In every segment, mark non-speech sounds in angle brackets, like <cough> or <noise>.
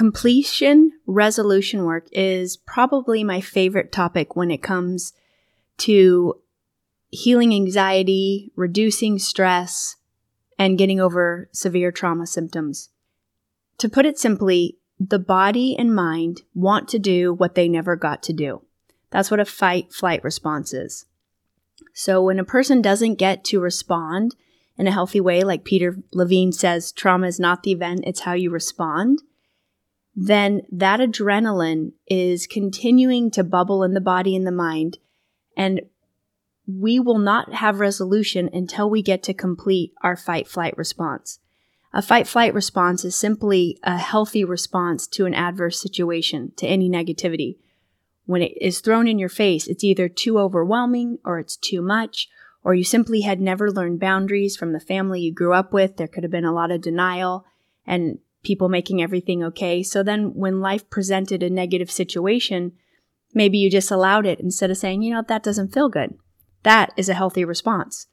completion resolution work is probably my favorite topic when it comes to healing anxiety, reducing stress, and getting over severe trauma symptoms. To put it simply, the body and mind want to do what they never got to do. That's what a fight flight response is. So when a person doesn't get to respond in a healthy way, like Peter Levine says, trauma is not the event, it's how you respond, then that adrenaline is continuing to bubble in the body and the mind. And we will not have resolution until we get to complete our fight flight response. A fight flight response is simply a healthy response to an adverse situation, to any negativity. When it is thrown in your face, it's either too overwhelming or it's too much, or you simply had never learned boundaries from the family you grew up with. There could have been a lot of denial and people making everything okay. So then when life presented a negative situation, maybe you just allowed it instead of saying, you know, that doesn't feel good. That is a healthy response.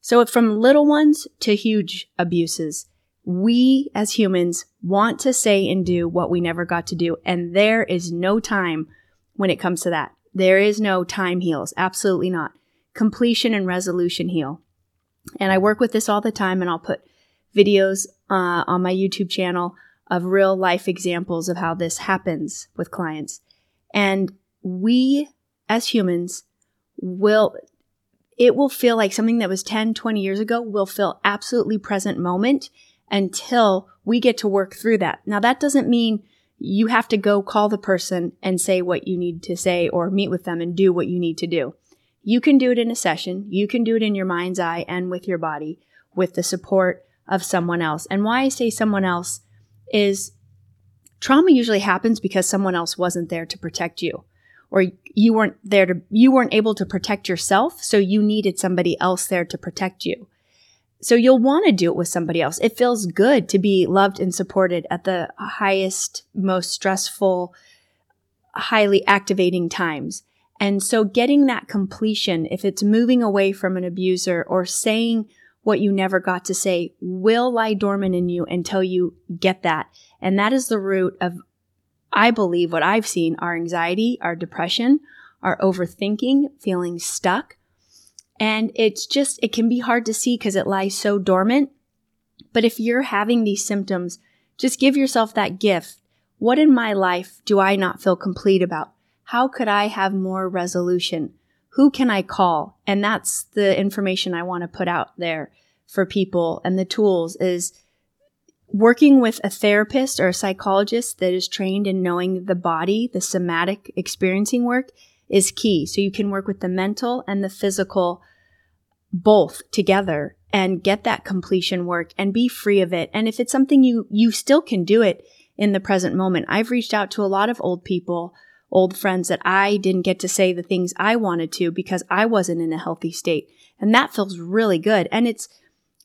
So from little ones to huge abuses, we as humans want to say and do what we never got to do. And there is no time when it comes to that. There is no time heals. Absolutely not. Completion and resolution heal. And I work with this all the time, and I'll put videos uh, on my YouTube channel of real life examples of how this happens with clients. And we as humans will, it will feel like something that was 10, 20 years ago will feel absolutely present moment until we get to work through that. Now, that doesn't mean you have to go call the person and say what you need to say or meet with them and do what you need to do. You can do it in a session. You can do it in your mind's eye and with your body with the support of someone else. And why I say someone else is trauma usually happens because someone else wasn't there to protect you or you weren't there to you weren't able to protect yourself so you needed somebody else there to protect you so you'll want to do it with somebody else. It feels good to be loved and supported at the highest, most stressful, highly activating times. And so getting that completion, if it's moving away from an abuser or saying what you never got to say, will lie dormant in you until you get that. And that is the root of, I believe, what I've seen our anxiety, our depression, our overthinking, feeling stuck, and it's just, it can be hard to see because it lies so dormant. But if you're having these symptoms, just give yourself that gift. What in my life do I not feel complete about? How could I have more resolution? Who can I call? And that's the information I want to put out there for people. And the tools is working with a therapist or a psychologist that is trained in knowing the body, the somatic experiencing work is key. So you can work with the mental and the physical both together and get that completion work and be free of it. And if it's something you, you still can do it in the present moment. I've reached out to a lot of old people, old friends that I didn't get to say the things I wanted to because I wasn't in a healthy state. And that feels really good. And it's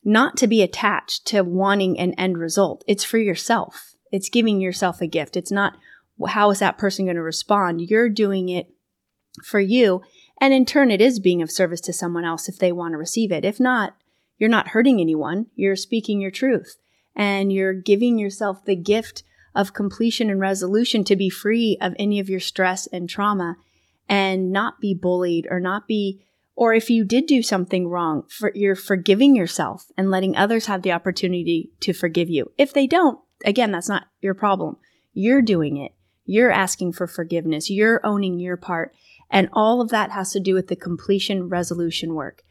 not to be attached to wanting an end result. It's for yourself. It's giving yourself a gift. It's not how is that person going to respond? You're doing it for you and in turn, it is being of service to someone else if they want to receive it. If not, you're not hurting anyone. You're speaking your truth and you're giving yourself the gift of completion and resolution to be free of any of your stress and trauma and not be bullied or not be, or if you did do something wrong, for, you're forgiving yourself and letting others have the opportunity to forgive you. If they don't, again, that's not your problem. You're doing it. You're asking for forgiveness. You're owning your part. And all of that has to do with the completion resolution work.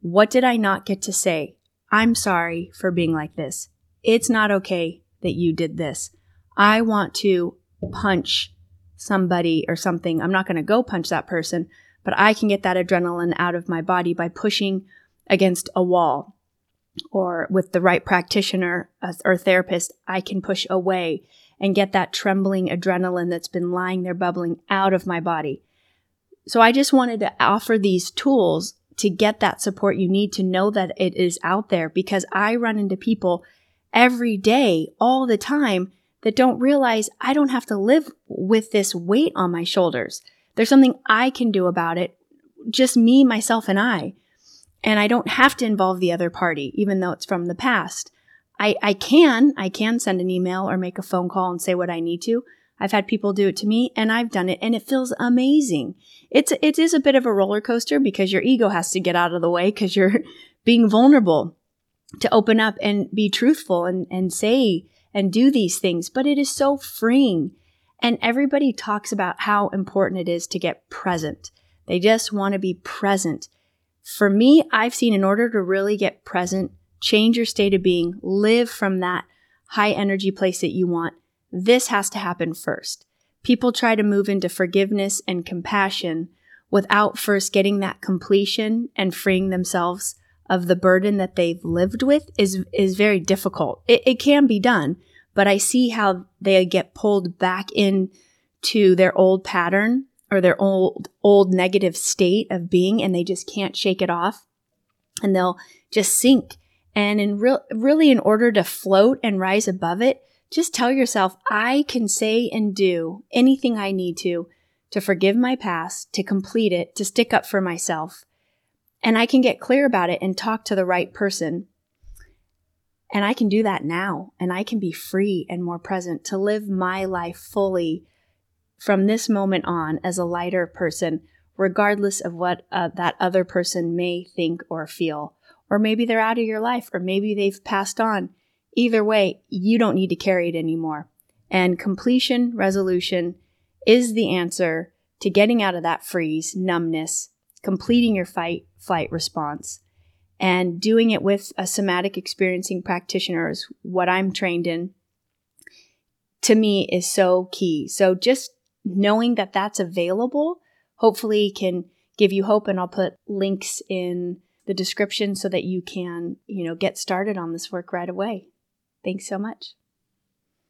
What did I not get to say? I'm sorry for being like this. It's not okay that you did this. I want to punch somebody or something. I'm not going to go punch that person, but I can get that adrenaline out of my body by pushing against a wall or with the right practitioner or therapist, I can push away and get that trembling adrenaline that's been lying there bubbling out of my body. So I just wanted to offer these tools to get that support you need to know that it is out there because I run into people every day, all the time, that don't realize I don't have to live with this weight on my shoulders. There's something I can do about it, just me, myself, and I. And I don't have to involve the other party, even though it's from the past. I, I can, I can send an email or make a phone call and say what I need to. I've had people do it to me and I've done it and it feels amazing. It's, it is a bit of a roller coaster because your ego has to get out of the way because you're <laughs> being vulnerable to open up and be truthful and, and say and do these things. But it is so freeing. And everybody talks about how important it is to get present. They just want to be present. For me, I've seen in order to really get present, change your state of being, live from that high energy place that you want, this has to happen first. People try to move into forgiveness and compassion without first getting that completion and freeing themselves of the burden that they've lived with is is very difficult. It, it can be done, but I see how they get pulled back in to their old pattern or their old old negative state of being and they just can't shake it off and they'll just sink and in real really in order to float and rise above it just tell yourself i can say and do anything i need to to forgive my past to complete it to stick up for myself and i can get clear about it and talk to the right person and i can do that now and i can be free and more present to live my life fully from this moment on as a lighter person, regardless of what uh, that other person may think or feel. Or maybe they're out of your life, or maybe they've passed on. Either way, you don't need to carry it anymore. And completion resolution is the answer to getting out of that freeze, numbness, completing your fight flight response, and doing it with a somatic experiencing practitioner is what I'm trained in. To me is so key. So just knowing that that's available hopefully can give you hope and I'll put links in the description so that you can, you know, get started on this work right away. Thanks so much.